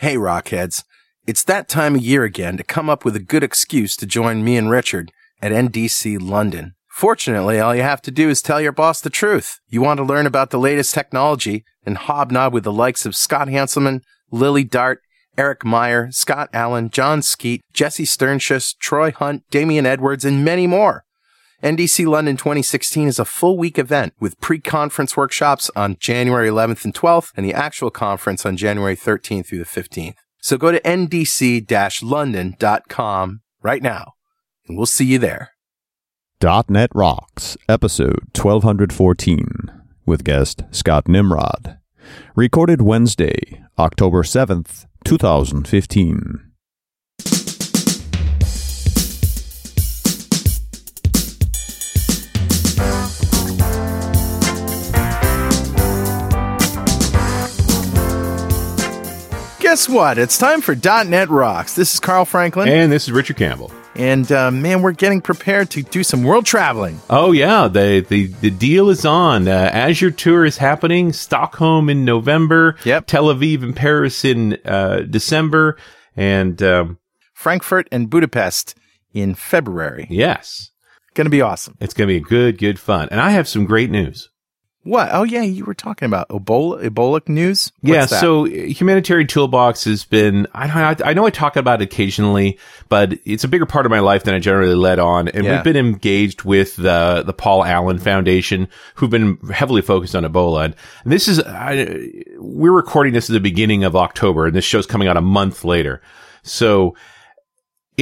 Hey, Rockheads. It's that time of year again to come up with a good excuse to join me and Richard at NDC London. Fortunately, all you have to do is tell your boss the truth. You want to learn about the latest technology and hobnob with the likes of Scott Hanselman, Lily Dart, Eric Meyer, Scott Allen, Jon Skeet, Jesse Sternschus, Troy Hunt, Damian Edwards, and many more. NDC London 2016 is a full week event with pre-conference workshops on January 11th and 12th and the actual conference on January 13th through the 15th. So go to ndc-london.com right now and we'll see you there. .NET Rocks, episode 1214, with guest Scott Nimrod. Recorded Wednesday, October 7th, 2015. Guess what? It's time for .NET Rocks. This is Carl Franklin. And this is Richard Campbell. And uh, man, we're getting prepared to do some world traveling. Oh yeah, the the, the deal is on. Uh, Azure tour is happening. Stockholm in November. Yep. Tel Aviv and Paris in uh, December, and um, Frankfurt and Budapest in February. yes, Going to be awesome. it's going to be good, good fun. And I have some great news. What? Oh yeah, you were talking about Ebola Ebola news. What's yeah, that? so uh, Humanitarian Toolbox has been, I, I know I talk about it occasionally, but it's a bigger part of my life than I generally let on. And Yeah. we've been engaged with the, the Paul Allen Foundation, who've been heavily focused on Ebola. And this is, I, we're recording this at the beginning of October and this show's coming out a month later. So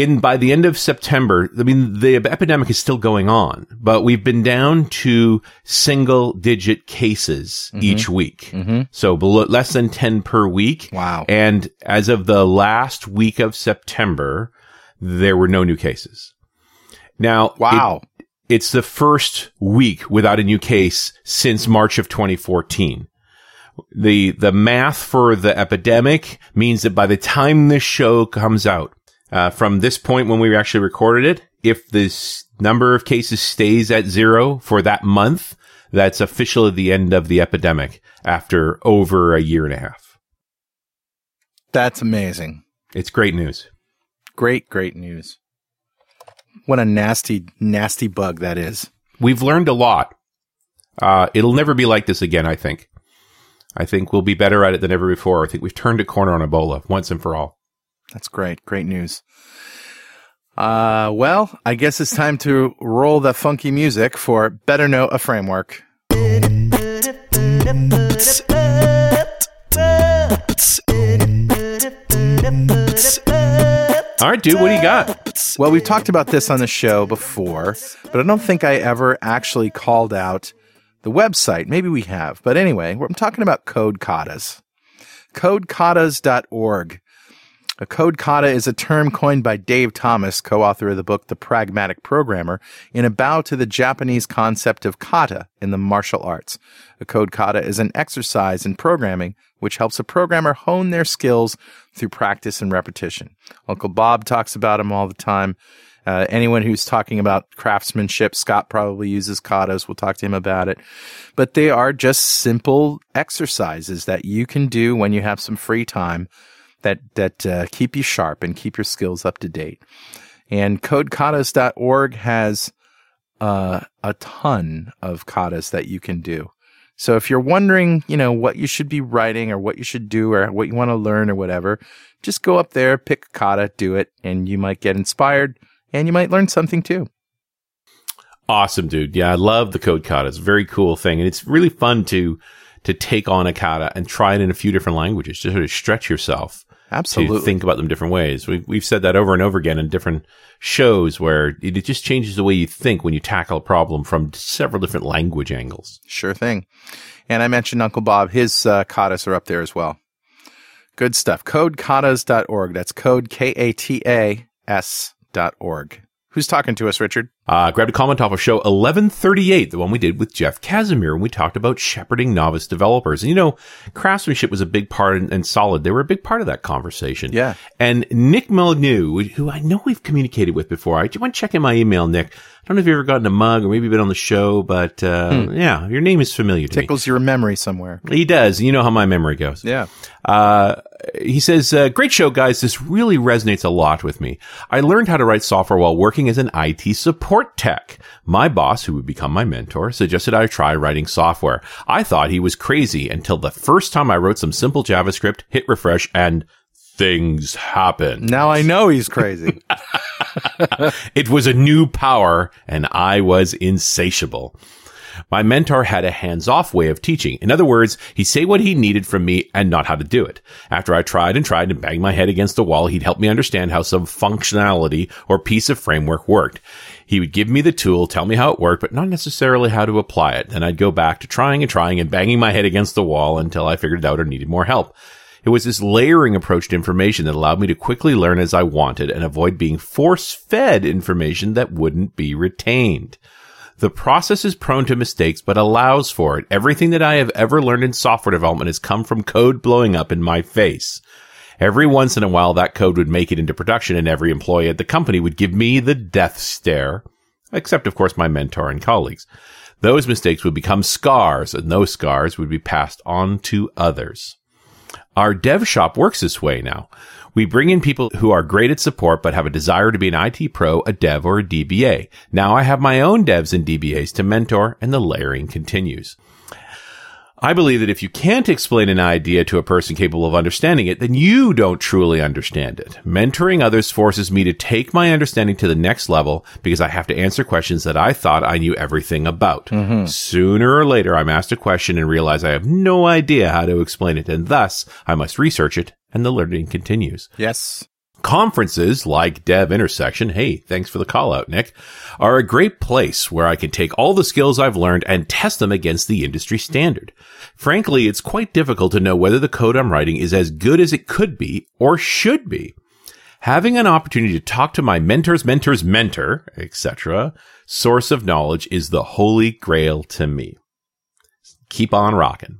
in by the end of September, I mean, the epidemic is still going on, but we've been down to single digit cases mm-hmm. each week. Mm-hmm. So below, less than 10 per week. Wow. And as of the last week of September, there were no new cases. Now, wow. it- it's the first week without a new case since March of 2014 the the math for the epidemic means that by the time this show comes out, uh, from this point when we actually recorded it, if this number of cases stays at zero for that month, that's officially the end of the epidemic after over a year and a half. That's amazing. It's great news. Great, great news. What a nasty, nasty bug that is. We've learned a lot. Uh, it'll never be like this again, I think. I think we'll be better at it than ever before. I think we've turned a corner on Ebola once and for all. That's great. Great news. Uh, well, I guess it's time to roll the funky music for Better Know a Framework. All right, dude, what do you got? Well, we've talked about this on the show before, but I don't think I ever actually called out the website. Maybe we have. But anyway, I'm talking about Code Katas. CodeKatas.org. A code kata is a term coined by Dave Thomas, co-author of the book The Pragmatic Programmer, in a bow to the Japanese concept of kata in the martial arts. A code kata is an exercise in programming which helps a programmer hone their skills through practice and repetition. Uncle Bob talks about them all the time. Uh, anyone who's talking about craftsmanship, Scott probably uses katas. We'll talk to him about it. But they are just simple exercises that you can do when you have some free time that that uh, keep you sharp and keep your skills up to date. And codekatas.org has uh, a ton of katas that you can do. So if you're wondering, you know, what you should be writing or what you should do or what you want to learn or whatever, just go up there, pick a kata, do it, and you might get inspired and you might learn something too. Awesome, dude. Yeah, I love the code kata. It's a very cool thing. And it's really fun to to take on a kata and try it in a few different languages to sort of stretch yourself Absolutely. to think about them different ways. We, we've said that over and over again in different shows where it, just changes the way you think when you tackle a problem from several different language angles. Sure thing. And I mentioned Uncle Bob. His uh, katas are up there as well. Good stuff. Codekatas.org. That's code K A T A S dot org. Who's talking to us, Richard? Uh, grabbed a comment off of show 1138, the one we did with Jeff Casimir, and we talked about shepherding novice developers. And you know, craftsmanship was a big part and, and solid. They were a big part of that conversation. Yeah. And Nick Molyneux, who I know we've communicated with before, I went checking my email, Nick. I don't know if you've ever gotten a mug or maybe been on the show, but, uh, yeah, your name is familiar to me. Tickles your memory somewhere. He does. You know how my memory goes. Yeah. Uh, he says, uh, great show, guys. This really resonates a lot with me. I learned how to write software while working as an IT support tech. My boss, who would become my mentor, suggested I try writing software. I thought he was crazy until the first time I wrote some simple JavaScript, hit refresh, and things happened. Now I know he's crazy. it was a new power and I was insatiable. My mentor had a hands-off way of teaching. In other words, he'd say what he needed from me and not how to do it. After I tried and tried and banged my head against the wall, he'd help me understand how some functionality or piece of framework worked. He would give me the tool, tell me how it worked, but not necessarily how to apply it. Then I'd go back to trying and trying and banging my head against the wall until I figured it out or needed more help. It was this layering approach to information that allowed me to quickly learn as I wanted and avoid being force fed information that wouldn't be retained. The process is prone to mistakes, but allows for it. Everything that I have ever learned in software development has come from code blowing up in my face. Every once in a while, that code would make it into production and every employee at the company would give me the death stare, except of course my mentor and colleagues. Those mistakes would become scars and those scars would be passed on to others. Our dev shop works this way now. We bring in people who are great at support but have a desire to be an IT pro, a dev, or a DBA. Now I have my own devs and DBAs to mentor and the layering continues. I believe that if you can't explain an idea to a person capable of understanding it, then you don't truly understand it. Mentoring others forces me to take my understanding to the next level because I have to answer questions that I thought I knew everything about. Mm-hmm. Sooner or later, I'm asked a question and realize I have no idea how to explain it, and thus I must research it, and the learning continues. Yes. Conferences like Dev Intersection, hey, thanks for the call out, Nick, are a great place where I can take all the skills I've learned and test them against the industry standard. Frankly, it's quite difficult to know whether the code I'm writing is as good as it could be or should be. Having an opportunity to talk to my mentor's mentor's mentor, etc., source of knowledge is the holy grail to me. Keep on rocking.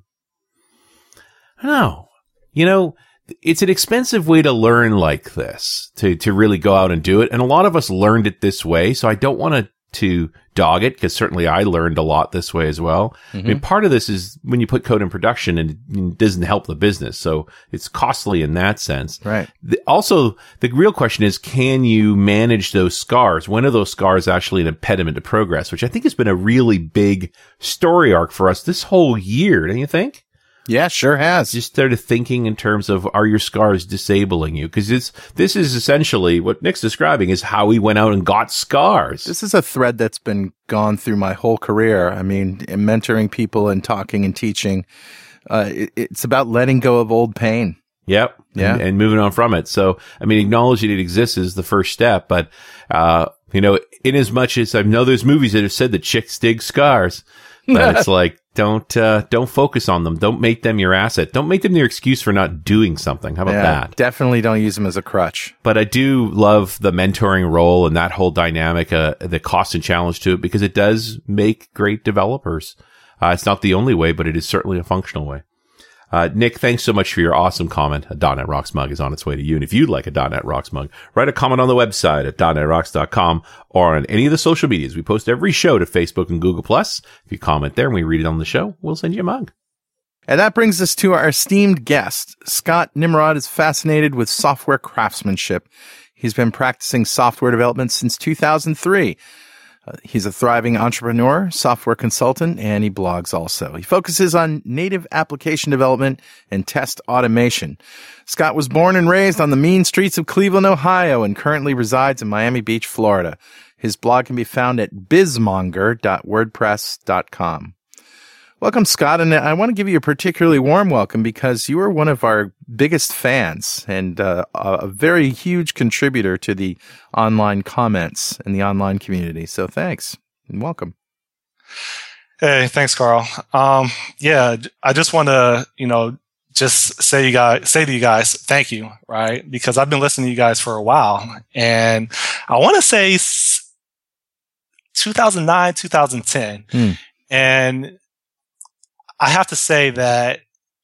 I know. You know, it's an expensive way to learn like this, to, to really go out and do it. And a lot of us learned it this way. So I don't want to, to dog it because certainly I learned a lot this way as well. Mm-hmm. I mean, mm-hmm. part of this is when you put code in production and it doesn't help the business. So it's costly in that sense. Right. The, also, the real question is, can you manage those scars? When are those scars actually an impediment to progress? Which I think has been a really big story arc for us this whole year. Don't you think? Yeah, sure has. Just started thinking in terms of are your scars disabling you? Because it's this is essentially what Nick's describing is how he went out and got scars. This is a thread that's been gone through my whole career. I mean, mentoring people and talking and teaching. Uh, it, it's about letting go of old pain. Yep. Yeah. And, and, moving on from it. So, I mean, acknowledging it exists is the first step, but, uh, you know, in as much as I know there's movies that have said that chicks dig scars, but it's like, don't uh, don't focus on them. Don't make them your asset. Don't make them your excuse for not doing something. How about yeah, that? Definitely don't use them as a crutch. But I do love the mentoring role and that whole dynamic, uh, the cost and challenge to it, because it does make great developers. Uh, it's not the only way, but it is certainly a functional way. Uh, Nick, thanks so much for your awesome comment. A .NET Rocks mug is on its way to you. And if you'd like a .NET Rocks mug, write a comment on the website at .NETRocks.com or on any of the social medias. We post every show to Facebook and Google+. Plus. If you comment there and we read it on the show, we'll send you a mug. And that brings us to our esteemed guest. Scott Nimrod is fascinated with software craftsmanship. He's been practicing software development since 2003. Uh, he's a thriving entrepreneur, software consultant, and he blogs also. He focuses on native application development and test automation. Scott was born and raised on the mean streets of Cleveland, Ohio, and currently resides in Miami Beach, Florida. His blog can be found at bizmonger.wordpress.com. Welcome, Scott. And I want to give you a particularly warm welcome because you are one of our biggest fans and uh, a very huge contributor to the online comments and the online community. So thanks and welcome. Hey, thanks, Carl. Um, yeah, I just want to, you know, just say you guys, say to you guys, thank you, right? Because I've been listening to you guys for a while and I want to say 2009, 2010. Hmm. And I have to say that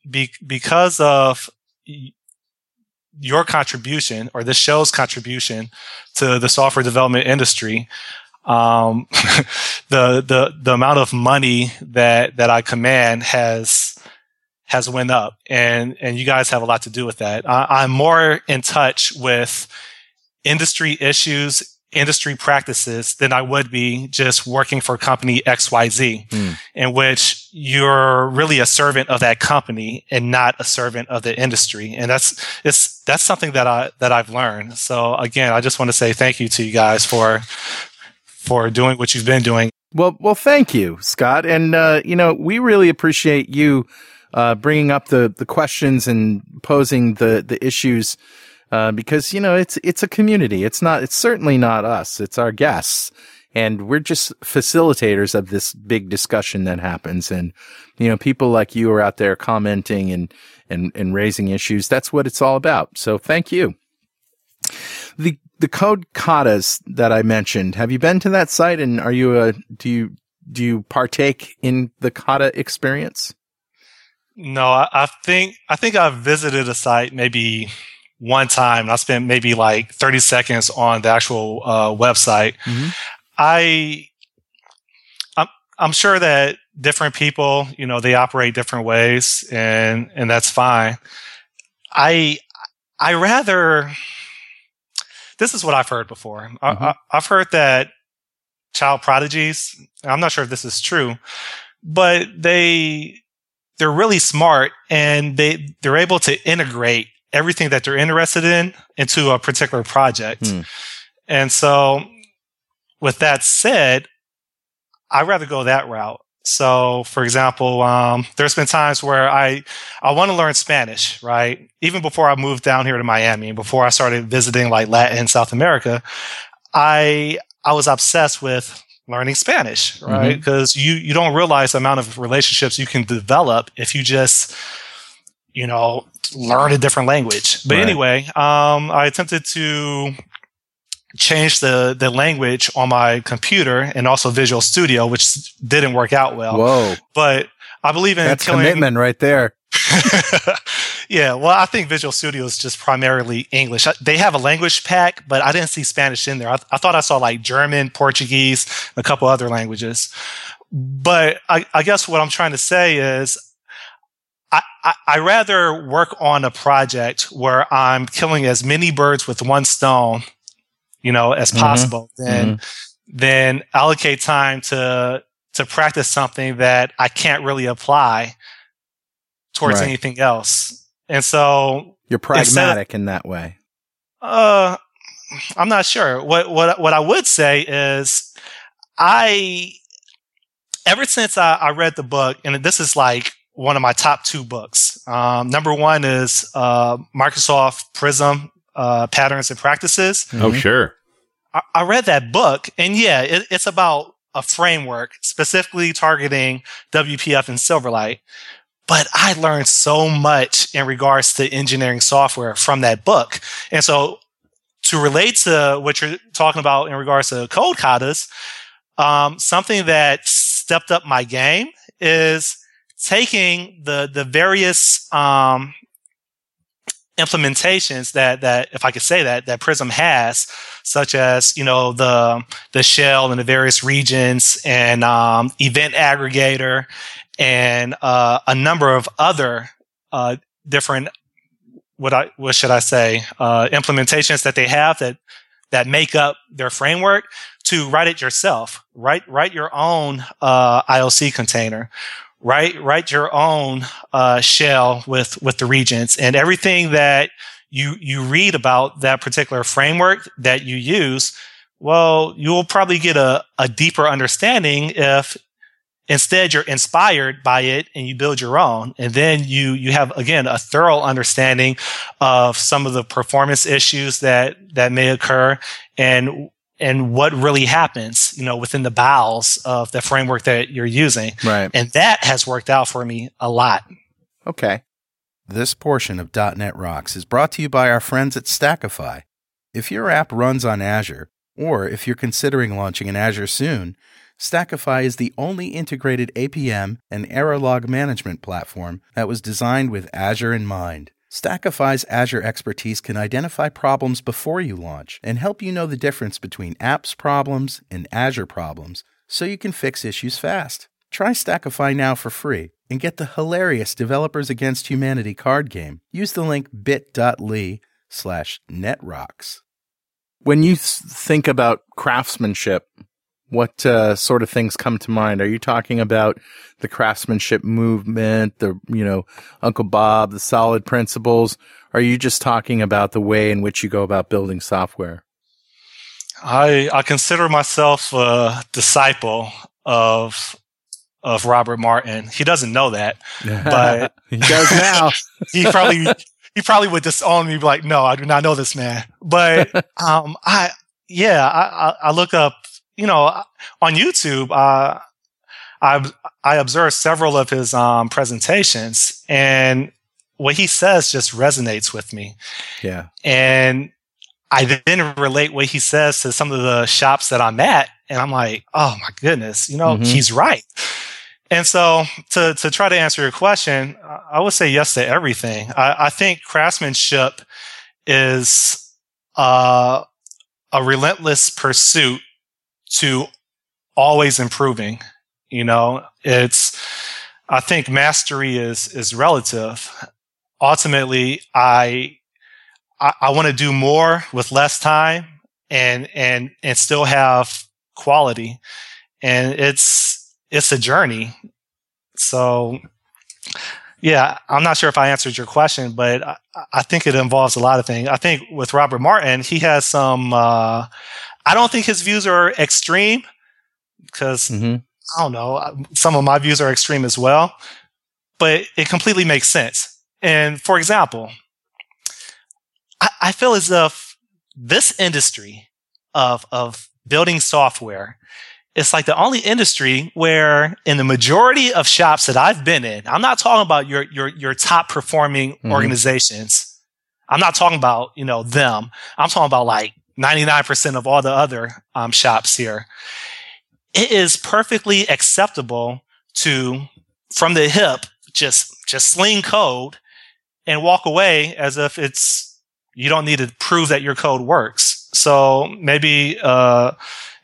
be, because of your contribution or this show's contribution to the software development industry, um, the the the amount of money that that I command has has went up, and and you guys have a lot to do with that. I, I'm more in touch with industry issues, industry practices than I would be just working for company XYZ, mm. in which you're really a servant of that company and not a servant of the industry. And that's, it's, that's something that I, that I've learned. So again, I just want to say thank you to you guys for, for doing what you've been doing. Well, well, thank you, Scott. And, uh, you know, we really appreciate you, uh, bringing up the, the questions and posing the, the issues uh, because you know it's it's a community. It's not. It's certainly not us. It's our guests, and we're just facilitators of this big discussion that happens. And you know, people like you are out there commenting and and and raising issues. That's what it's all about. So thank you. The the code katas that I mentioned. Have you been to that site? And are you a do you do you partake in the kata experience? No, I, I think I think I've visited a site maybe one time. I spent maybe like 30 seconds on the actual uh, website. Mm-hmm. I, I'm, I'm sure that different people, you know, they operate different ways and, and that's fine. I, I rather, this is what I've heard before. Mm-hmm. I, I've heard that child prodigies, I'm not sure if this is true, but they, they're really smart and they, they're able to integrate everything that they're interested in into a particular project. Hmm. And so with that said, I'd rather go that route. So, for example, um, there's been times where I I want to learn Spanish, right? Even before I moved down here to Miami, before I started visiting like Latin South America, I I was obsessed with learning Spanish, right? Because mm-hmm. you you don't realize the amount of relationships you can develop if you just you know learn a different language. But right. anyway, um, I attempted to change the the language on my computer and also Visual Studio, which didn't work out well. Whoa! But I believe in that's killing- commitment right there. yeah, well, I think Visual Studio is just primarily English. They have a language pack, but I didn't see Spanish in there. I, I thought I saw like German, Portuguese, a couple other languages. But I, I guess what I'm trying to say is I, rather work on a project where I'm killing as many birds with one stone, you know, as mm-hmm. possible than, mm-hmm. than allocate time to, to practice something that I can't really apply towards right. anything else. And so you're pragmatic of, in that way. Uh, I'm not sure. What, what, what I would say is I, ever since I, I read the book, and this is like one of my top two books. Um, number one is uh, Microsoft Prism uh, Patterns and Practices. Oh, mm-hmm. sure. I, I, read that book, and yeah, it, it's about a framework specifically targeting WPF and Silverlight. But I learned so much in regards to engineering software from that book. And so to relate to what you're talking about in regards to code katas, um, something that stepped up my game is taking the the various um, implementations that that if I could say that that Prism has, such as you know the the shell and the various regions and um, event aggregator and uh, a number of other uh, different what I what should I say uh, implementations that they have that that make up their framework to write it yourself. Write write your own uh, IOC container write write your own uh, shell with with the regions. And everything that you you read about that particular framework that you use well you will probably get a, a deeper understanding if instead you're inspired by it and you build your own. And then you you have again a thorough understanding of some of the performance issues that that may occur. And and what really happens, you know, within the bowels of the framework that you're using. Right. And that has worked out for me a lot. Okay. This portion of .NET Rocks is brought to you by our friends at Stackify. If your app runs on Azure, or if you're considering launching in Azure soon, Stackify is the only integrated APM and error log management platform that was designed with Azure in mind. Stackify's Azure expertise can identify problems before you launch and help you know the difference between apps problems and Azure problems so you can fix issues fast. Try Stackify now for free and get the hilarious Developers Against Humanity card game. Use the link bit.ly slash netrocks. When you think about craftsmanship, what uh, sort of things come to mind? Are you talking about the craftsmanship movement, the, you know, Uncle Bob, the solid principles? Are you just talking about the way in which you go about building software? I, I consider myself a disciple of of Robert Martin. He doesn't know that, but he does now. he probably he probably would disown me, be like, "No, I do not know this man." But um, I yeah, I, I look up, you know, on YouTube. Uh, I I observed several of his um, presentations, and what he says just resonates with me. Yeah, and I then relate what he says to some of the shops that I'm at, and I'm like, oh my goodness, you know, mm-hmm. he's right. And so to, to try to answer your question, I would say yes to everything. I, I think craftsmanship is uh, a relentless pursuit to always improving. You know, it's, I think mastery is, is relative. Ultimately, I, I, I want to do more with less time and, and, and still have quality. And it's, it's a journey. So, yeah, I'm not sure if I answered your question, but I, I, think it involves a lot of things. I think with Robert Martin, he has some. Uh, I don't think his views are extreme because mm-hmm. I don't know. Some of my views are extreme as well, but it completely makes sense. And for example, I, I feel as if this industry of of building software it's like the only industry where in the majority of shops that I've been in, I'm not talking about your, your, your top performing mm-hmm. organizations. I'm not talking about, you know, them. I'm talking about like 99% of all the other um, shops here. It is perfectly acceptable to, from the hip, just, just sling code and walk away as if it's, you don't need to prove that your code works. So maybe, uh,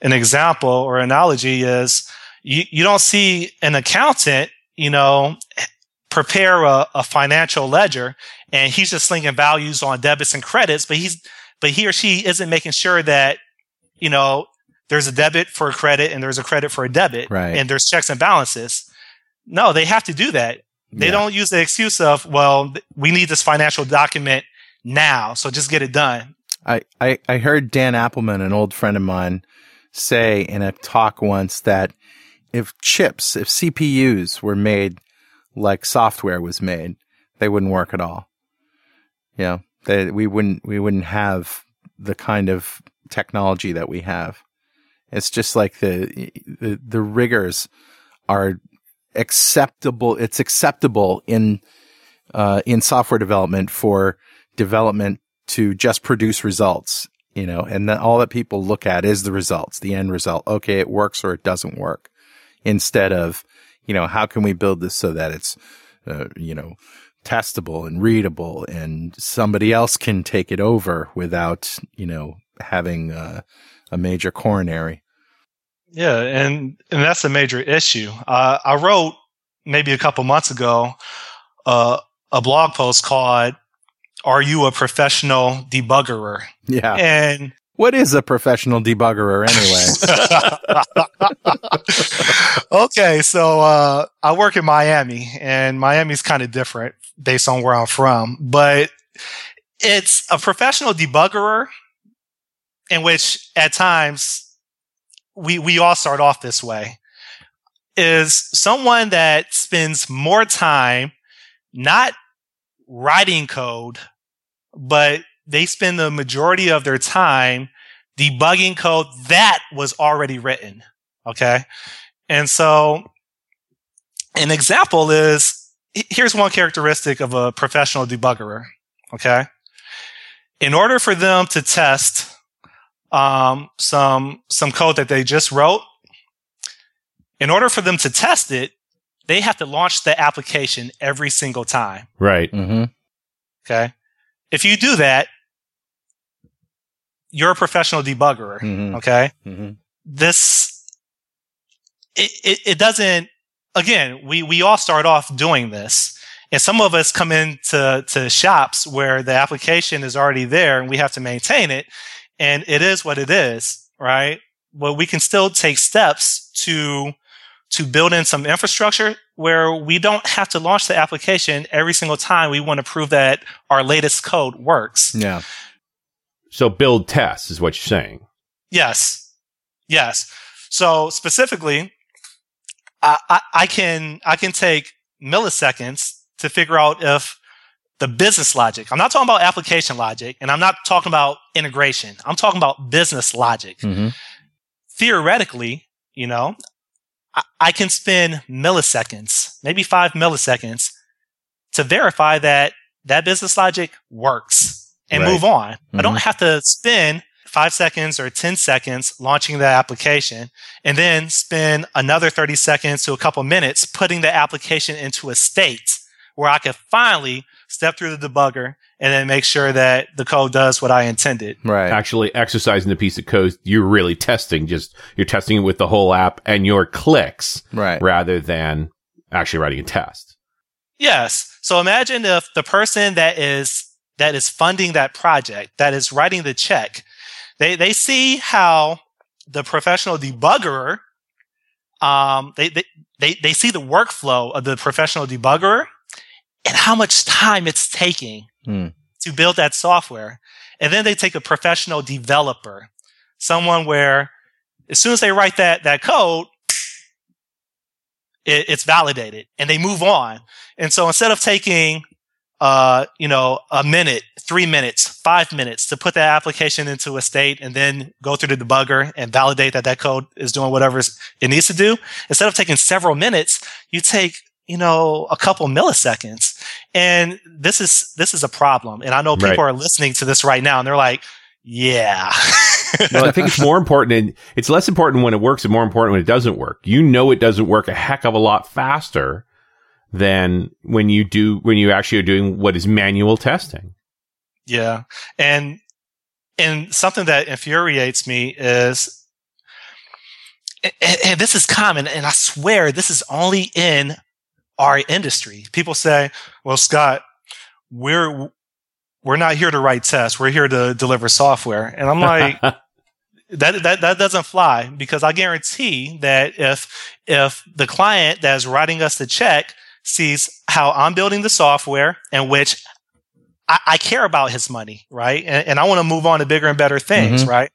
an example or analogy is you, you don't see an accountant, you know, prepare a, a financial ledger and he's just slinging values on debits and credits, but he's, but he or she isn't making sure that, you know, there's a debit for a credit and there's a credit for a debit right. and there's checks and balances. No, they have to do that. They yeah. don't use the excuse of, well, we need this financial document now. So just get it done. I, I, I heard Dan Appleman, an old friend of mine, say in a talk once that if chips, if CPUs were made like software was made, they wouldn't work at all. You they, we wouldn't, we wouldn't have the kind of technology that we have. It's just like the, the, the rigors are acceptable. It's acceptable in, uh, in software development for development to just produce results you know, and then all that people look at is the results, the end result. Okay, it works or it doesn't work instead of, you know, how can we build this so that it's, uh, you know, testable and readable and somebody else can take it over without, you know, having uh, a major coronary. Yeah, and and that's a major issue. Uh, I wrote maybe a couple months ago uh, a blog post called are you a professional debuggerer? Yeah. And what is a professional debuggerer anyway? okay, so uh, I work in Miami, and Miami's kind of different based on where I'm from, but it's a professional debugger in which at times we we all start off this way is someone that spends more time not writing code, but they spend the majority of their time debugging code that was already written. Okay. And so an example is here's one characteristic of a professional debugger. Okay. In order for them to test um, some some code that they just wrote, in order for them to test it, they have to launch the application every single time. Right. Mm-hmm. Okay. If you do that, you're a professional debugger. Mm-hmm. Okay. Mm-hmm. This, it, it, it, doesn't again, we, we all start off doing this. And some of us come into to shops where the application is already there and we have to maintain it. And it is what it is, right? Well, we can still take steps to to build in some infrastructure where we don't have to launch the application every single time we want to prove that our latest code works. Yeah. So build tests is what you're saying. Yes. Yes. So specifically, I, I, I can I can take milliseconds to figure out if the business logic. I'm not talking about application logic, and I'm not talking about integration. I'm talking about business logic. Mm-hmm. Theoretically, you know, I, I can spend milliseconds, maybe five milliseconds, to verify that that business logic works and Right. move on. I Mhm. don't have to spend five seconds or 10 seconds launching the application and then spend another 30 seconds to a couple minutes putting the application into a state where I can finally step through the debugger and then make sure that the code does what I intended. Right. Actually exercising the piece of code you're really testing, just you're testing it with the whole app and your clicks Right. rather than actually writing a test. Yes. So imagine if the person that is that is funding that project, that is writing the check, they they see how the professional debugger, um, they they they, they see the workflow of the professional debugger and how much time it's taking Hmm. to build that software, and then they take a professional developer, someone where as soon as they write that that code, it, it's validated and they move on. And so instead of taking, uh, you know, a minute, three minutes, five minutes to put that application into a state and then go through the debugger and validate that that code is doing whatever it needs to do, instead of taking several minutes, you take, you know, a couple milliseconds. And this is, this is a problem. And I know people Right. are listening to this right now and they're like, yeah. No, I think it's more important and it's less important when it works and more important when it doesn't work. You know it doesn't work a heck of a lot faster than when you do when you actually are doing what is manual testing. Yeah. And and something that infuriates me is and, and this is common and I swear this is only in our industry. People say, "Well, Scott, we're we're not here to write tests. We're here to deliver software." And I'm like, that that that doesn't fly because I guarantee that if if the client that's writing us the check sees how I'm building the software in which I, I care about his money, right, and, and I want to move on to bigger and better things, right.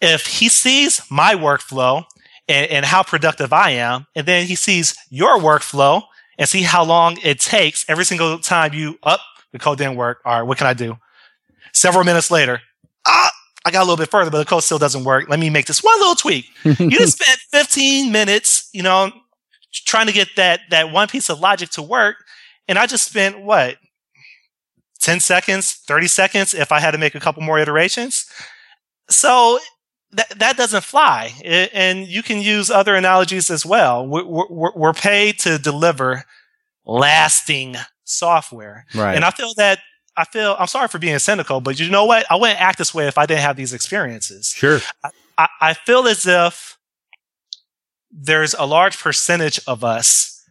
If he sees my workflow and, and how productive I am, and then he sees your workflow and see how long it takes every single time you up the code didn't work. All right, what can I do? Several minutes later, ah, I got a little bit further, but the code still doesn't work. Let me make this one little tweak. you just spent 15 minutes, you know, trying to get that that one piece of logic to work, and I just spent what 10 seconds, 30 seconds if I had to make a couple more iterations. So that that doesn't fly, I- and you can use other analogies as well. We're, we're, we're paid to deliver lasting software, Right. and I feel that. I feel I'm sorry for being cynical, but you know what? I wouldn't act this way if I didn't have these experiences. Sure. I, I feel as if there's a large percentage of us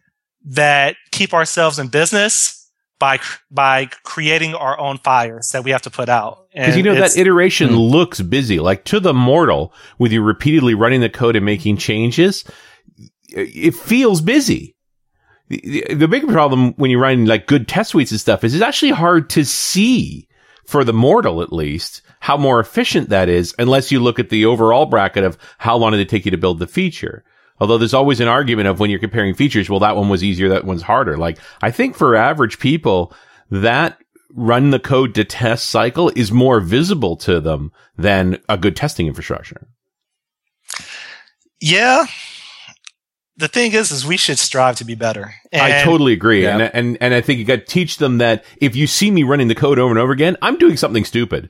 that keep ourselves in business by by creating our own fires that we have to put out. Because you know that iteration Hmm. looks busy, like to the mortal, with you repeatedly running the code and making changes. It feels busy. The, the, the bigger problem when you're running like good test suites and stuff is it's actually hard to see for the mortal at least how more efficient that is unless you look at the overall bracket of how long did it take you to build the feature. Although there's always an argument of when you're comparing features, well, that one was easier, that one's harder. Like I think for average people, that run the code to test cycle is more visible to them than a good testing infrastructure. yeah. The thing is, is we should strive to be better. I totally agree. Yeah. And, and, and I think you got to teach them that if you see me running the code over and over again, I'm doing something stupid.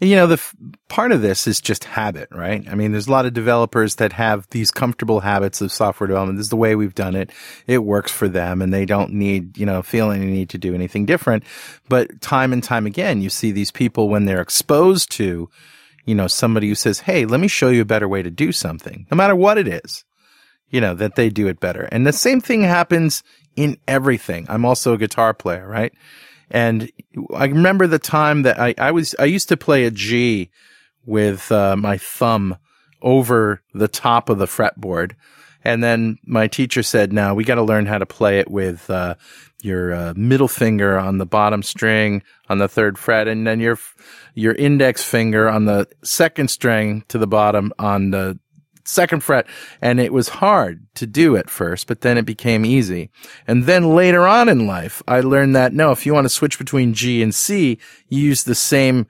You know, the f- part of this is just habit, right? I mean, there's a lot of developers that have these comfortable habits of software development. This is the way we've done it. It works for them and they don't need, you know, feel any need to do anything different. But time and time again, you see these people when they're exposed to, you know, somebody who says, Hey, let me show you a better way to do something, no matter what it is. you know, that they do it better. And the same thing happens in everything. I'm also a guitar player, right? And I remember the time that I, I was, I used to play a G with uh, my thumb over the top of the fretboard. And then my teacher said, now we got to learn how to play it with, uh, your uh, middle finger on the bottom string on the third fret and then your, your index finger on the second string to the bottom on the second fret. And it was hard to do at first, but then it became easy. And then later on in life, I learned that no, if you want to switch between G and C, you use the same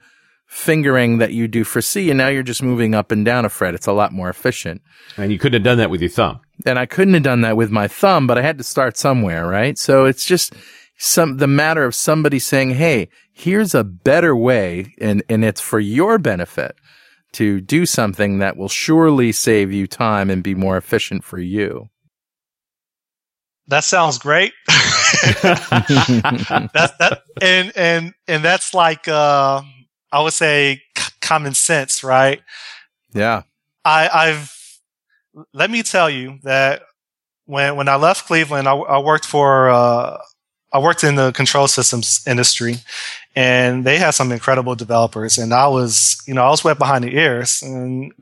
fingering that you do for C. And now you're just moving up and down a fret. It's a lot more efficient. And you couldn't have done that with your thumb. And I couldn't have done that with my thumb, but I had to start somewhere, right? So it's just some, the matter of somebody saying, Hey, here's a better way and, and it's for your benefit to do something that will surely save you time and be more efficient for you. That sounds great. that's that, and and and that's like uh, I would say c- common sense, right? Yeah. I, I've let me tell you that when when I left Cleveland, I, I worked for uh, I worked in the control systems industry, and they had some incredible developers. And I was, you know, I was wet behind the ears, and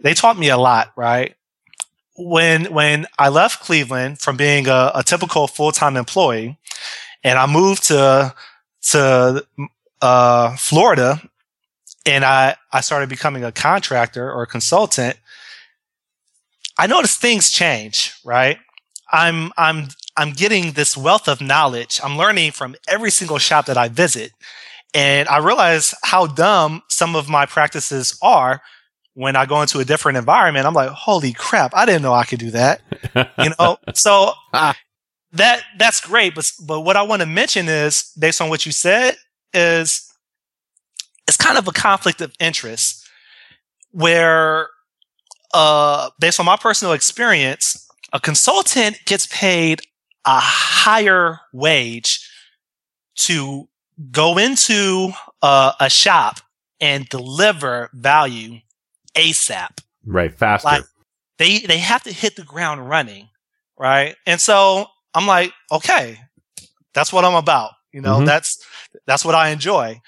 they taught me a lot, right? When when I left Cleveland from being a, a typical full time employee, and I moved to to uh, Florida, and I I started becoming a contractor or a consultant. I noticed things change, right? I'm I'm I'm getting this wealth of knowledge. I'm learning from every single shop that I visit. And I realize how dumb some of my practices are when I go into a different environment. I'm like, holy crap, I didn't know I could do that. you know, so that, that's great. But, but what I want to mention is based on what you said is it's kind of a conflict of interest where, uh, based on my personal experience, a consultant gets paid a higher wage to go into uh, a shop and deliver value ASAP. Right, faster. Like they they have to hit the ground running, right? And so I'm like, okay, that's what I'm about. You know, mm-hmm. that's that's what I enjoy.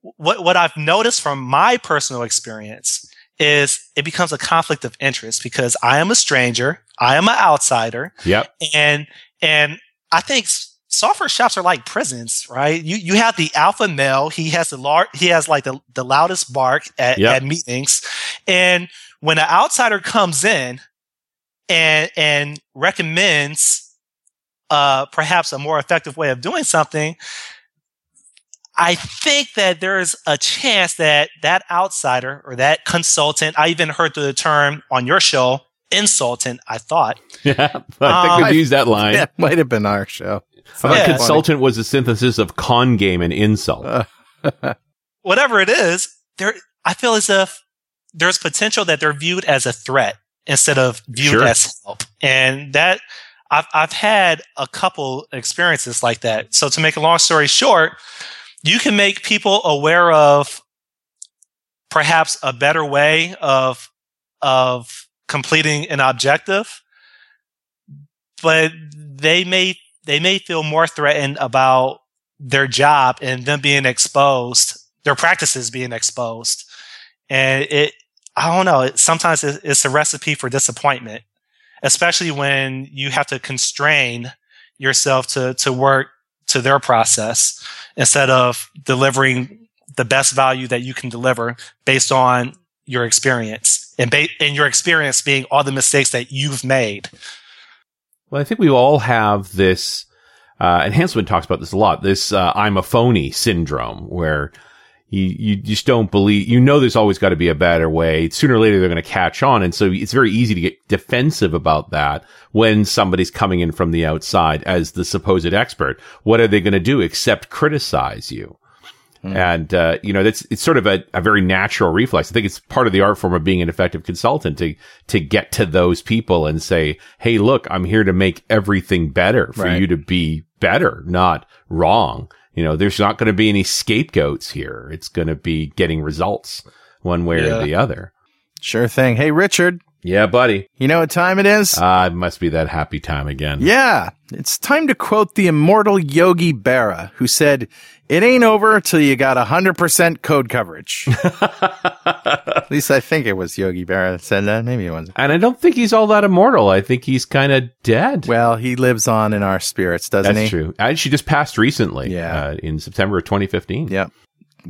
What what I've noticed from my personal experience is it becomes a conflict of interest because I am a stranger, I am an outsider. Yep. And and I think software shops are like prisons, right? You you have the alpha male. He has the lar- he has like the, the loudest bark at, yep. at meetings. And when an outsider comes in and and recommends uh perhaps a more effective way of doing something, I think that there is a chance that that outsider or that consultant, I even heard the term on your show, insultant, I thought. Yeah, I think um, we've used that line. Yeah, might have been our show. So yeah. consultant was a synthesis of con game and insult. Uh, Whatever it is, there, I feel as if there's potential that they're viewed as a threat instead of viewed sure. as help. And that, I've, I've had a couple experiences like that. So to make a long story short, you can make people aware of perhaps a better way of, of completing an objective, but they may they may feel more threatened about their job and them being exposed, their practices being exposed, and it I don't know. Sometimes it's a recipe for disappointment, especially when you have to constrain yourself to to work to their process instead of delivering the best value that you can deliver based on your experience and, ba- and your experience being all the mistakes that you've made. Well, I think we all have this, uh, and talks about this a lot, this, uh, I'm a phony syndrome where you, you just don't believe, you know, there's always got to be a better way. Sooner or later, they're going to catch on. And so it's very easy to get defensive about that when somebody's coming in from the outside as the supposed expert. What are they going to do except criticize you? Mm. And, uh, you know, that's, it's sort of a, a very natural reflex. I think it's part of the art form of being an effective consultant to, to get to those people and say, Hey, look, I'm here to make everything better for right. you to be better, not wrong. You know, there's not going to be any scapegoats here. It's going to be getting results one way yeah. or the other. Sure thing. Hey, Richard, Yeah, buddy. You know what time it is? Ah, it must be that happy time again. Yeah, it's time to quote the immortal Yogi Berra, who said, It ain't over till you got 100% code coverage. At least I think it was Yogi Berra that said that. Maybe it wasn't. And I don't think he's all that immortal. I think he's kind of dead. Well, he lives on in our spirits, doesn't That's he? true. And she just passed recently. Yeah. Uh, in September of 2015. Yep.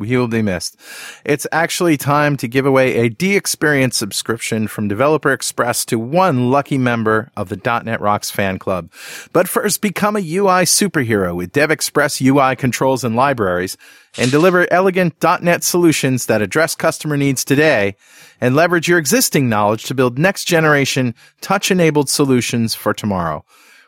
He will be missed. It's actually time to give away a DXperience subscription from Developer Express to one lucky member of the .NET Rocks fan club. But first, become a UI superhero with DevExpress UI controls and libraries and deliver elegant .NET solutions that address customer needs today and leverage your existing knowledge to build next generation touch-enabled solutions for tomorrow.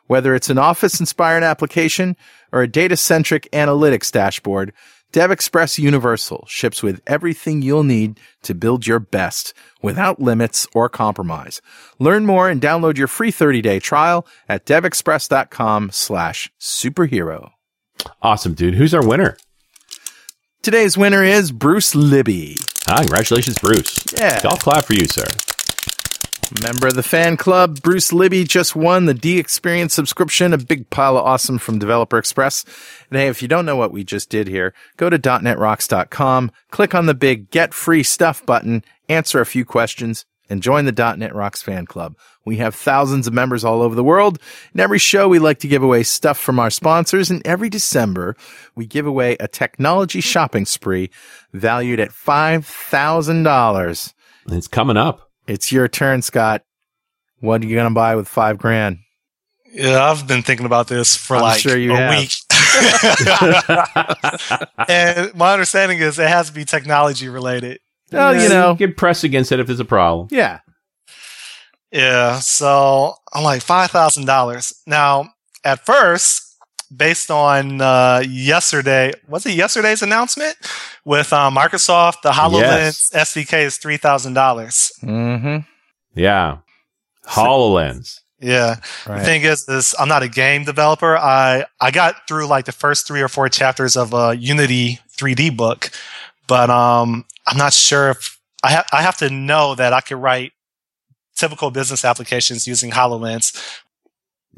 Whether it's an Office-inspired application or a data-centric analytics dashboard, DevExpress Universal ships with everything you'll need to build your best without limits or compromise. Learn more and download your free 30-day trial at devexpress.com slash superhero. Awesome, dude. Who's our winner? Today's winner is Bruce Libby. Ah, congratulations, Bruce. Yeah. Golf clap for you, sir. Member of the fan club, Bruce Libby just won the DXperience subscription, a big pile of awesome from Developer Express. And hey, if you don't know what we just did here, go to .netrocks.com, click on the big Get Free Stuff button, answer a few questions, and join the .NET Rocks fan club. We have thousands of members all over the world. In every show, we like to give away stuff from our sponsors, and every December, we give away a technology shopping spree valued at $5,000. It's coming up. It's your turn, Scott. What are you gonna buy with five grand? Yeah, I've been thinking about this for I'm like sure you a have. week. and my understanding is it has to be technology related. Oh, you know, Get press against it if there's a problem. yeah. Yeah, so I'm like five thousand dollars. Now, at first, based on uh, yesterday, was it yesterday's announcement with uh, Microsoft? The HoloLens SDK is three thousand dollars. Mm-hmm. Yeah. HoloLens. Yeah. The thing is, is I'm not a game developer. I I got through like the first three or four chapters of a Unity 3D book, but um, I'm not sure if I have I have to know that I could write typical business applications using HoloLens.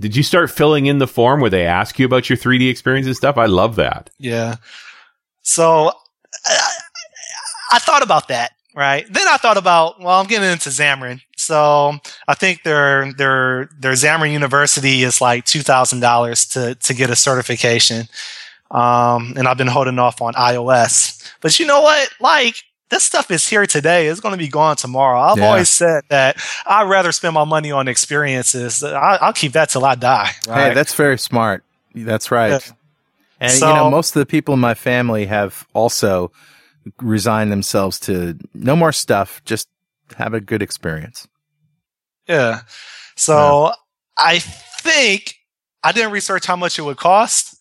Did you start filling in the form where they ask you about your 3D experience and stuff? I love that. Yeah. So I, I thought about that, right? Then I thought about, well, I'm getting into Xamarin. So I think their, their, their Xamarin University is like $2,000 to, to get a certification. Um, and I've been holding off on iOS. But you know what? Like, this stuff is here today. It's going to be gone tomorrow. I've Yeah. always said that I'd rather spend my money on experiences. I, I'll keep that till I die. Hey, that's very smart. That's right. Yeah. And you know, most of the people in my family have also resigned themselves to no more stuff. Just have a good experience. Yeah. So I think I didn't research how much it would cost,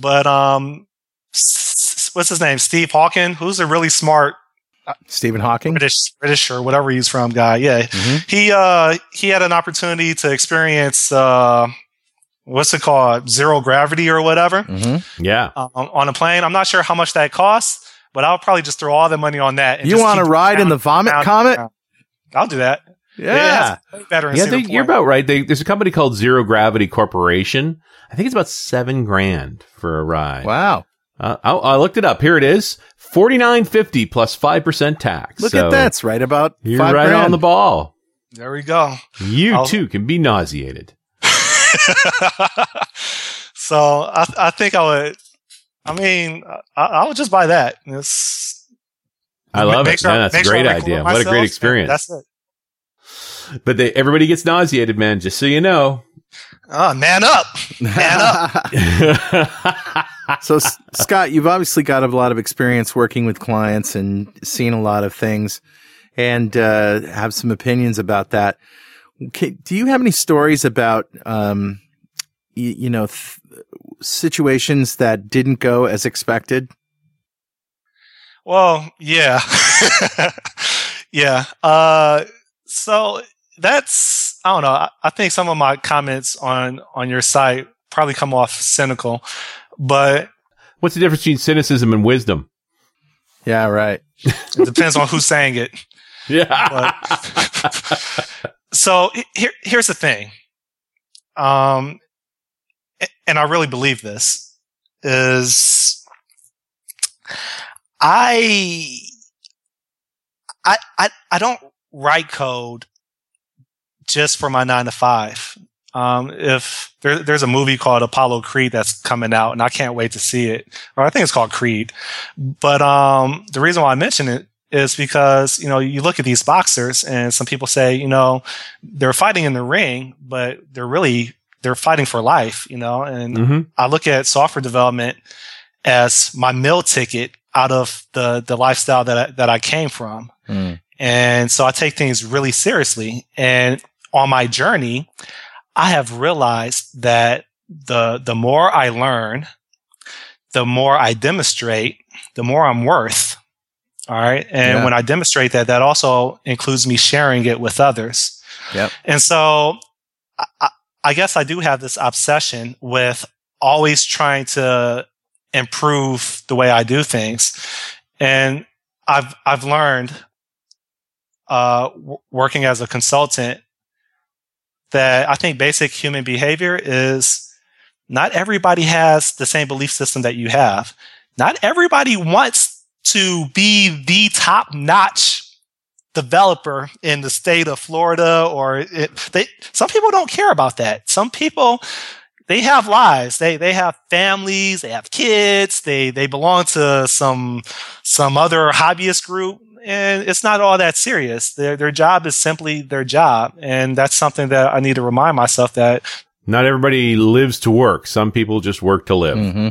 but um, s- s- what's his name? Steve Hawking, who's a really smart Stephen Hawking. British British or whatever he's from guy. Yeah, Mhm. he uh he had an opportunity to experience uh what's it called zero gravity or whatever Mm-hmm. Yeah. um, on a plane. I'm not sure how much that costs, but I'll probably just throw all the money on that. And You want to keep ride in the vomit down- comet? down. I'll do that. Yeah. it's way better. Yeah, they, you're about right. They, there's a company called Zero Gravity Corporation. I think it's about seven grand for a ride. Wow. Uh, I, I looked it up. Here it is: forty nine fifty plus five percent tax. Look So at that. It's right about You're five right grand. on the ball. There we go. You I'll- too can be nauseated. so I, I think I would. I mean, I, I would just buy that. It's, I love it. sure- Man, that's a make sure great idea. What a great experience. That's it. But they, everybody gets nauseated, man. Just so you know. Oh, man up, man up. so, Scott, you've obviously got a lot of experience working with clients and seen a lot of things and uh, have some opinions about that. Do you have any stories about, um, you, you know, th- situations that didn't go as expected? Well, yeah, yeah. Uh, so that's I don't know. I, I think some of my comments on on your site probably come off cynical, but What's the difference between cynicism and wisdom? Yeah, right. it depends on who's saying it. Yeah. so here, here's the thing. Um, and I really believe this is I, I, I, I don't write code just for my nine to five. Um, if there, there's a movie called Apollo Creed that's coming out and I can't wait to see it, or I think it's called Creed. But, um, the reason why I mention it is because, you know, you look at these boxers and some people say, you know, they're fighting in the ring, but they're really, they're fighting for life, you know, and mm-hmm. I look at software development as my meal ticket out of the, the lifestyle that I, that I came from. Mm. And so I take things really seriously. And on my journey, I have realized that the, the more I learn, the more I demonstrate, the more I'm worth. All right. And yeah. when I demonstrate that, that also includes me sharing it with others. Yep. And so I, I guess I do have this obsession with always trying to improve the way I do things. And I've, I've learned, uh, w- working as a consultant that I think basic human behavior is not everybody has the same belief system that you have. Not everybody wants to be the top notch developer in the state of Florida or it, they, some people don't care about that. Some people, they have lives. They, they have families. They have kids. They, they belong to some, some other hobbyist group and it's not all that serious. Their their job is simply their job, and that's something that I need to remind myself that not everybody lives to work. Some people just work to live. Mm-hmm.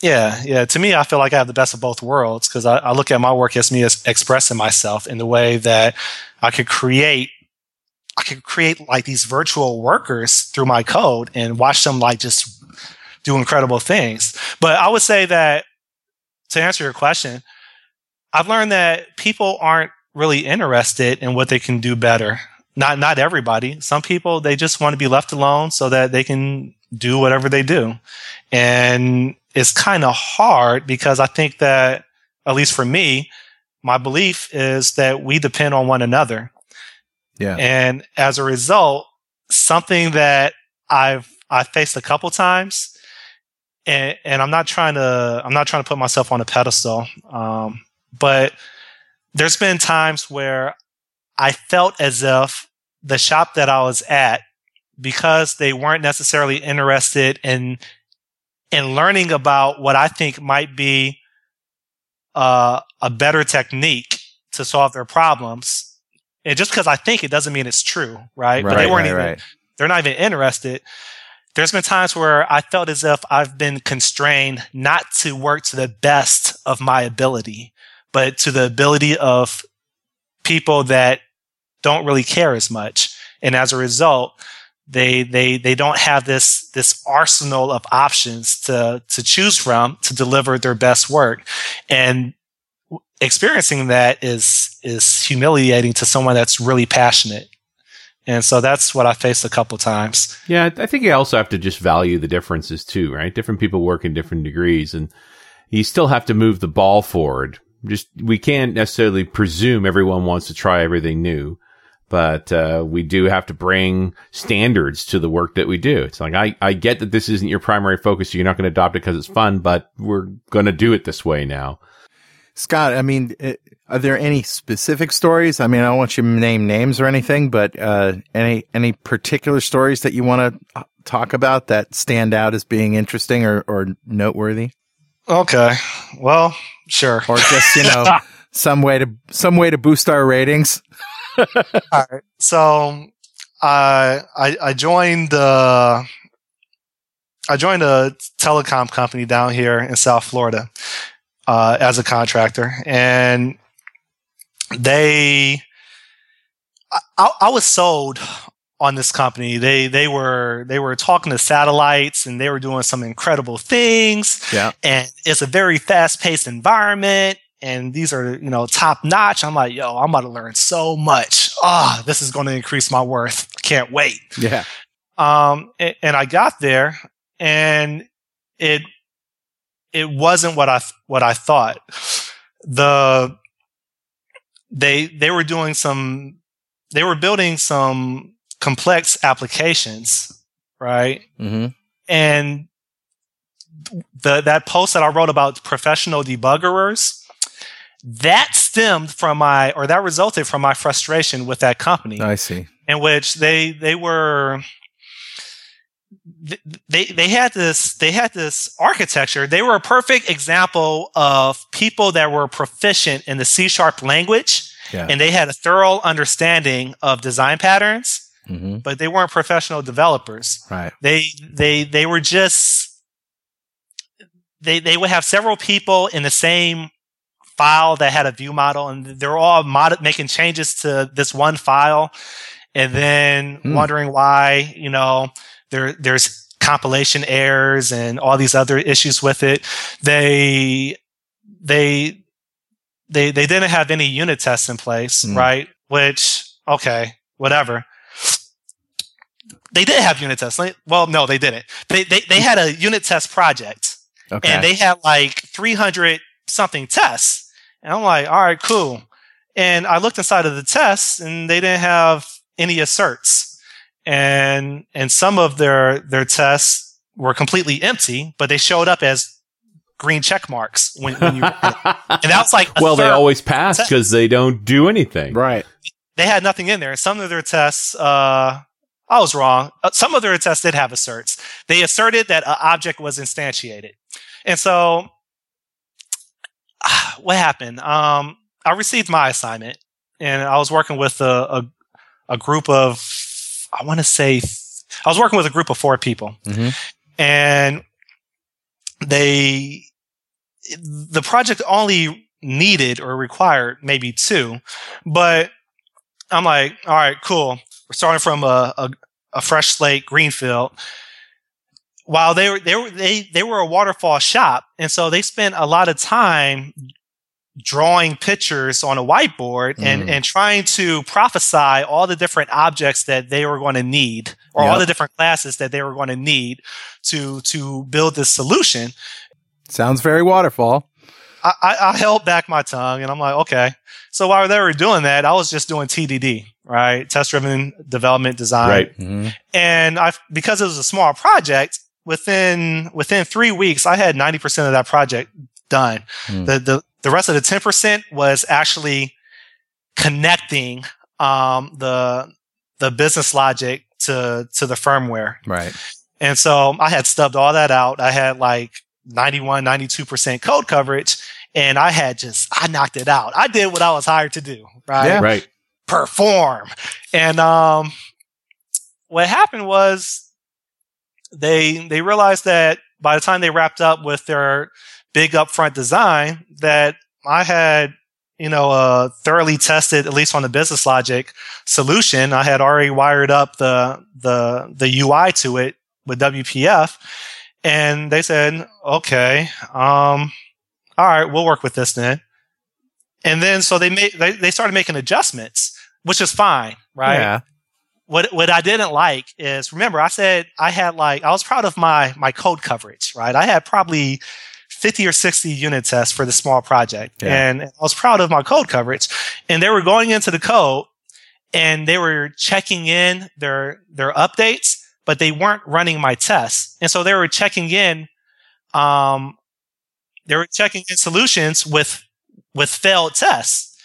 Yeah, yeah. To me, I feel like I have the best of both worlds because I, I, look at my work as me as expressing myself in the way that I could create. I could create like these virtual workers through my code and watch them like just do incredible things. But I would say that to answer your question, I've learned that people aren't really interested in what they can do better. Not not everybody. Some people they just want to be left alone so that they can do whatever they do. And it's kind of hard because I think that at least for me, my belief is that we depend on one another. Yeah. And as a result, something that I've I faced a couple times and and I'm not trying to I'm not trying to put myself on a pedestal. Um, but there's been times where I felt as if the shop that I was at, because they weren't necessarily interested in in learning about what I think might be uh, a better technique to solve their problems. And just because I think it doesn't mean it's true, right? right but they weren't right, even right. they're not even interested. There's been times where I felt as if I've been constrained not to work to the best of my ability but to the ability of people that don't really care as much. And as a result, they, they, they don't have this, this arsenal of options to, to choose from to deliver their best work. And experiencing that is, is humiliating to someone that's really passionate. And so that's what I faced a couple times. Yeah, I think you also have to just value the differences too, right? Different people work in different degrees and you still have to move the ball forward just we can't necessarily presume everyone wants to try everything new, but uh, we do have to bring standards to the work that we do. It's like I I get that this isn't your primary focus, so you're not going to adopt it because it's fun, but we're going to do it this way now. Scott, I mean, eh, are there any specific stories? I mean, I don't want you to name names or anything, but uh, any any particular stories that you want to uh, talk about that stand out as being interesting or, or noteworthy? Okay. Well, sure. Or just, you know, some way to some way to boost our ratings. All right. So uh, I I joined uh, I joined a telecom company down here in South Florida uh, as a contractor, and they I, I was sold on this company. They they were they were talking to satellites and they were doing some incredible things. Yeah. And it's a very fast paced environment. And these are, you know, top notch. I'm like, yo, I'm about to learn so much. Ah, oh, this is going to increase my worth. Can't wait. Yeah. Um, and, and I got there and it, it wasn't what I, what I thought. The, they, they were doing some, they were building some complex applications, right? Mm-hmm. And the that post that I wrote about professional debuggerers, that stemmed from my or that resulted from my frustration with that company. I see. In which they they were they they had this they had this architecture. They were a perfect example of people that were proficient in the C sharp language, Yeah. and they had a thorough understanding of design patterns, mm-hmm. but they weren't professional developers. Right. They they they were just they they would have several people in the same file that had a view model, and they're all mod- making changes to this one file, and then Hmm. wondering why you know there there's compilation errors and all these other issues with it. They they they they didn't have any unit tests in place, Hmm. right? Which okay, whatever. They did have unit tests. Well, no, they didn't. They they they had a unit test project Okay. and they had like 300 something tests. And I'm like, all right, cool. And I looked inside of the tests and they didn't have any asserts. And, and some of their, their tests were completely empty, but they showed up as green check marks when, when you, and that was like, a well, they always pass because they don't do anything. right. they had nothing in there. Some of their tests, uh, I was wrong. Uh, some of their tests did have asserts. They asserted that an object was instantiated. And so ah, what happened? Um, I received my assignment and I was working with a, a, a group of, I want to say, I was working with a group of four people Mhm. and they, the project only needed or required maybe two, but I'm like, all right, cool. We're starting from a, a, a fresh slate, greenfield. While they were they were they they were a waterfall shop, and so they spent a lot of time drawing pictures on a whiteboard and Mm. and trying to prophesy all the different objects that they were going to need, or all the different classes that they were going to need to to build this solution. Sounds very waterfall. I, I, I held back my tongue and I'm like, okay. So while they were doing that, I was just doing TDD, right? Test driven development design. Right. Mm-hmm. And I, because it was a small project, within, within three weeks, I had 90% of that project done. Hmm. The, the, the rest of the 10% was actually connecting, um, the, the business logic to, to the firmware. Right. And so I had stubbed all that out. I had like 91, 92% code coverage and I had just, I knocked it out. I did what I was hired to do, right? Yeah. Right. Perform. And, um, what happened was they, they realized that by the time they wrapped up with their big upfront design that I had, you know, a thoroughly tested, at least on the business logic solution. I had already wired up the, the, the UI to it with WPF. And they said, okay, um, all right, we'll work with this then. And then so they made, they, they started making adjustments, which is fine, right? Yeah. What, what I didn't like is, remember, I said I had like, I was proud of my, my code coverage, right? I had probably 50 or 60 unit tests for the small project. Yeah. And I was proud of my code coverage. And they were going into the code and they were checking in their, their updates, but they weren't running my tests. And so they were checking in, um, they were checking in solutions with, with failed tests.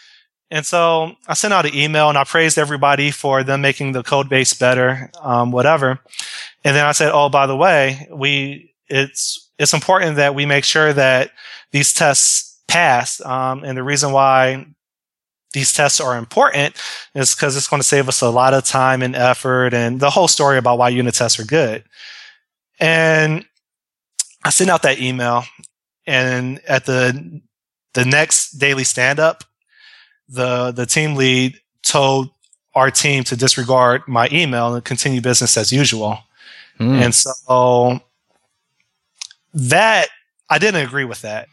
And so I sent out an email and I praised everybody for them making the code base better, um, whatever. And then I said, Oh, by the way, we, it's, it's important that we make sure that these tests pass. Um, and the reason why these tests are important is because it's going to save us a lot of time and effort and the whole story about why unit tests are good. And I sent out that email and at the, the next daily stand up, the, the team lead told our team to disregard my email and continue business as usual. Hmm. And so that I didn't agree with that.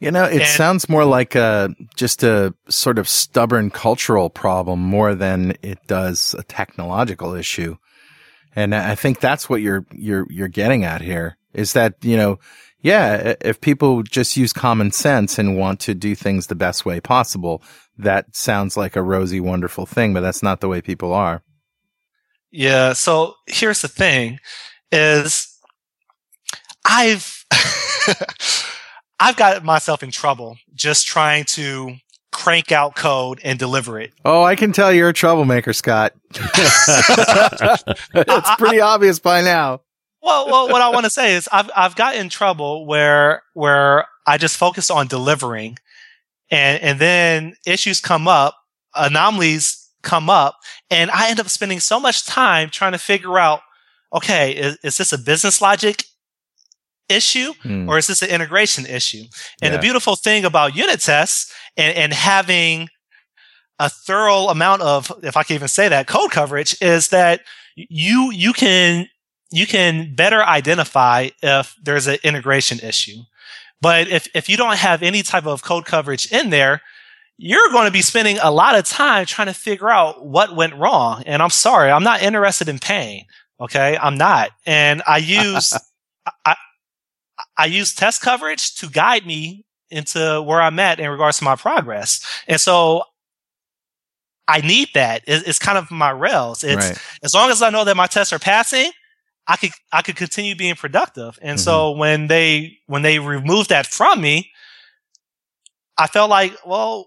You know, it And- sounds more like a just a sort of stubborn cultural problem more than it does a technological issue. And I think that's what you're you're you're getting at here is that, you know, yeah, if people just use common sense and want to do things the best way possible, that sounds like a rosy wonderful thing, but that's not the way people are. Yeah. So here's the thing is I've I've got myself in trouble just trying to crank out code and deliver it. Oh, I can tell you're a troublemaker, Scott. it's pretty obvious by now. Well, well, what I want to say is I've I've got in trouble where where I just focus on delivering, and and then issues come up, anomalies come up, and I end up spending so much time trying to figure out, okay, is, is this a business logic issue Hmm. or is this an integration issue? And Yeah. the beautiful thing about unit tests and, and having a thorough amount of, if I can even say that, code coverage is that you you can you can better identify if there's an integration issue. But if if you don't have any type of code coverage in there, you're going to be spending a lot of time trying to figure out what went wrong. And I'm sorry, I'm not interested in pain. Okay, I'm not. And I use I, I use test coverage to guide me into where I'm at in regards to my progress. And so I need that. It- It's kind of my rails. It's right. as long as I know that my tests are passing, I could I could continue being productive. And so when they when they removed that from me, I felt like, well,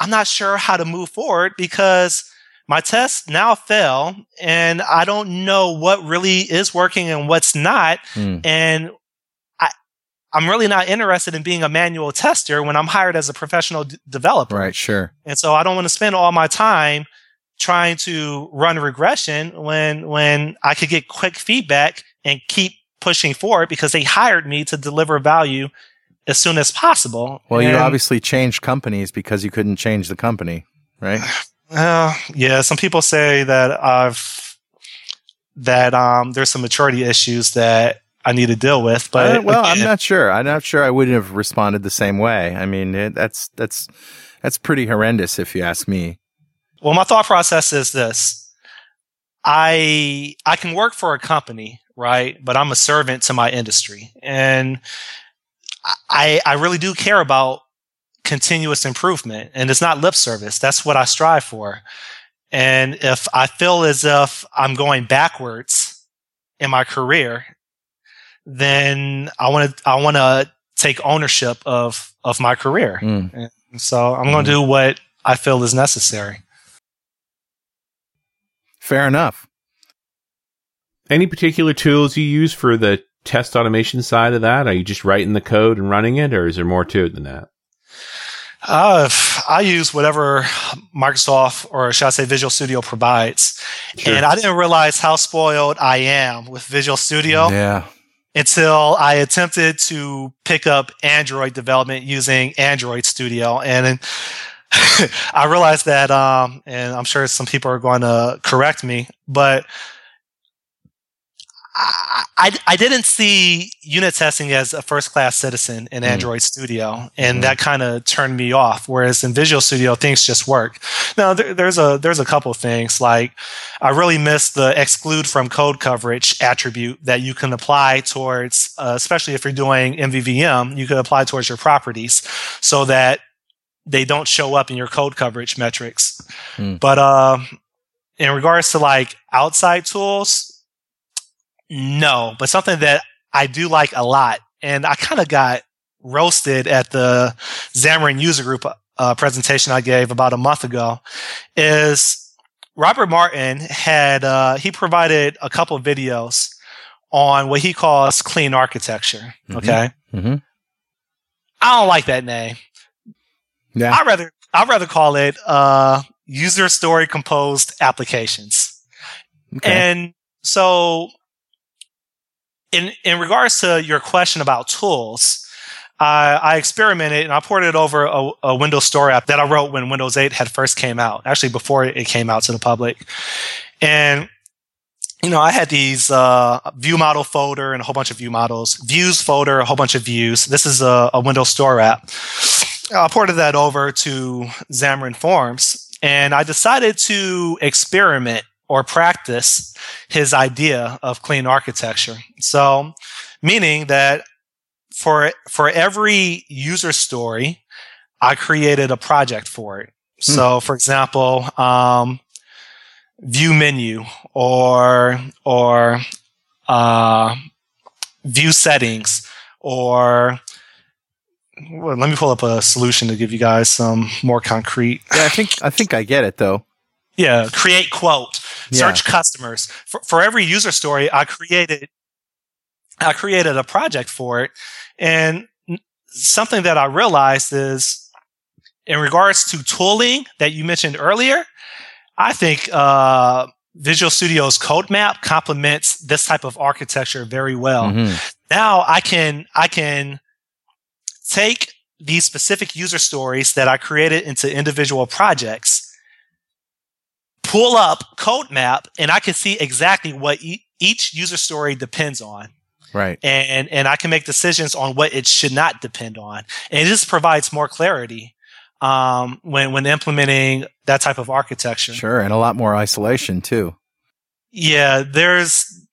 I'm not sure how to move forward because my tests now fail and I don't know what really is working and what's not. Hmm. And I'm really not interested in being a manual tester when I'm hired as a professional d- developer. Right. Sure. And so I don't want to spend all my time trying to run regression when when I could get quick feedback and keep pushing forward because they hired me to deliver value as soon as possible. Well, you obviously changed companies because you couldn't change the company, right? uh, yeah, some people say that I've that um there's some maturity issues that I need to deal with, but Uh, well, I'm not sure. I'm not sure I wouldn't have responded the same way. I mean, it, that's that's that's pretty horrendous if you ask me. Well, my thought process is this. I I can work for a company, right? But I'm a servant to my industry. And I I really do care about continuous improvement. And it's not lip service. That's what I strive for. And if I feel as if I'm going backwards in my career, then I want to I want to take ownership of of my career. Mm. So I'm going to do what I feel is necessary. Fair enough. Any particular tools you use for the test automation side of that? Are you just writing the code and running it, or is there more to it than that? Uh, I use whatever Microsoft or should I say Visual Studio provides. Sure. And I didn't realize how spoiled I am with Visual Studio Yeah. Until I attempted to pick up Android development using Android Studio. And I realized that, um, and I'm sure some people are going to correct me, but I, I, I didn't see unit testing as a first class citizen in Mm. Android Studio, and Mm. that kind of turned me off. Whereas in Visual Studio, things just work. Now there, there's a there's a couple things like I really miss the exclude from code coverage attribute that you can apply towards, uh, especially if you're doing MVVM, you can apply towards your properties so that they don't show up in your code coverage metrics. Hmm. But uh, in regards to like outside tools, no, but something that I do like a lot, and I kind of got roasted at the Xamarin user group uh, presentation I gave about a month ago, is Robert Martin had uh, he provided a couple of videos on what he calls clean architecture. Mhm. Okay, hmm I don't like that name. Yeah. I rather I'd rather call it uh, user story composed applications. Okay. And so, in in regards to your question about tools, I I experimented and I ported over a, a Windows Store app that I wrote when Windows 8 had first came out. Actually, before it came out to the public, and you know, I had these uh, view model folder and a whole bunch of view models, views folder, a whole bunch of views. This is a, a Windows Store app. I ported that over to Xamarin Forms, and I decided to experiment or practice his idea of clean architecture. So, meaning that for for every user story, I created a project for it. So, for example, um, view menu or or uh, view settings or well, let me pull up a solution to give you guys some more concrete. Yeah, I think I think I get it though. Yeah, create quote, search yeah. customers. For, for every user story, I created I created a project for it, and something that I realized is in regards to tooling that you mentioned earlier, I think uh, Visual Studio's code map complements this type of architecture very well. Mm-hmm. Now I can I can take these specific user stories that I created into individual projects, pull up code map, and I can see exactly what e- each user story depends on. Right. And and I can make decisions on what it should not depend on. And it just provides more clarity um, when when implementing that type of architecture. Sure, and a lot more isolation too. Yeah, there's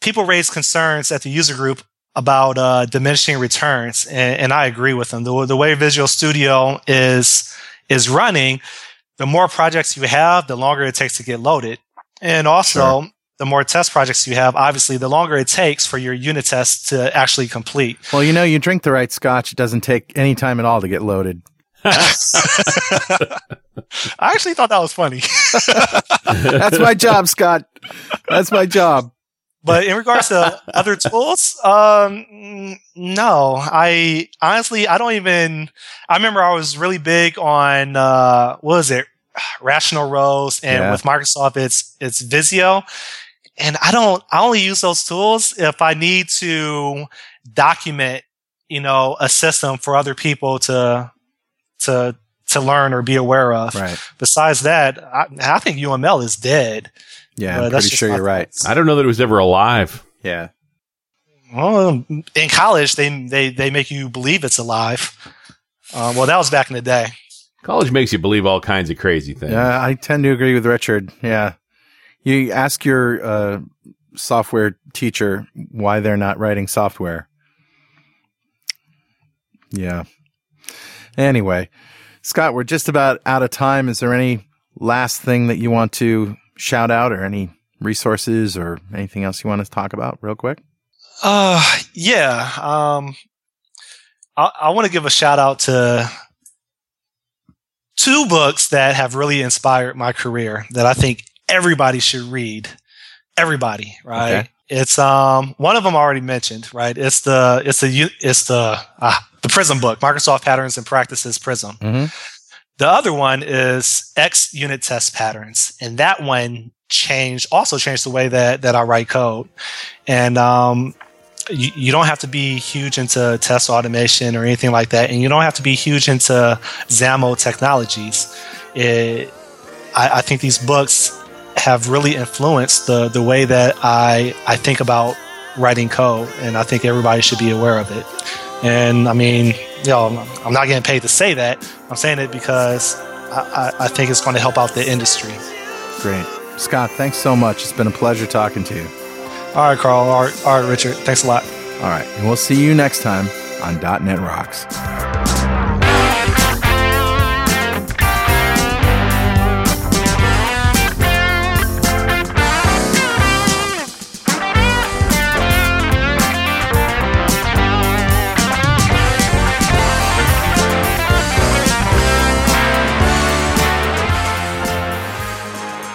people raise concerns at the user group about uh, diminishing returns, and, and, I agree with them. The, the way Visual Studio is is running, the more projects you have, the longer it takes to get loaded, and also. Sure the more test projects you have, obviously, the longer it takes for your unit tests to actually complete. Well, you know, you drink the right scotch, it doesn't take any time at all to get loaded. I actually thought that was funny. That's my job, Scott. That's my job. But in regards to other tools, um, no, I honestly, I don't even, I remember I was really big on, uh, what was it? Rational Rose and yeah. with Microsoft, it's, it's Visio and I don't, I only use those tools if I need to document, you know, a system for other people to, to, to learn or be aware of. Right. Besides that, I, I think UML is dead. Yeah, I'm pretty sure you're right. I don't know that it was ever alive. Yeah. Well, in college, they they they make you believe it's alive. Uh, well, that was back in the day. College makes you believe all kinds of crazy things. Yeah, I tend to agree with Richard. Yeah, you ask your uh, software teacher why they're not writing software. Yeah. Anyway, Scott, we're just about out of time. Is there any last thing that you want to shout out or any resources or anything else you want to talk about real quick? Uh, yeah. Um, I, I want to give a shout out to two books that have really inspired my career that I think everybody should read. Everybody, right? Okay. It's um one of them already mentioned, right? It's the it's the it's the ah, the Prism book, Microsoft Patterns and Practices Prism. Mm-hmm. The other one is xUnit test patterns, and that one changed also changed the way that that I write code. And um, you, don't have to be huge into test automation or anything like that, and you don't have to be huge into XAML technologies. It, I, I think these books have really influenced the the way that I I think about writing code, and I think everybody should be aware of it. And I mean, you know, I'm not getting paid to say that. I'm saying it because I, I, I think it's going to help out the industry. Great, Scott. Thanks so much. It's been a pleasure talking to you. All right, Carl. All right, all right, Richard. Thanks a lot. All right, and we'll see you next time on .NET Rocks.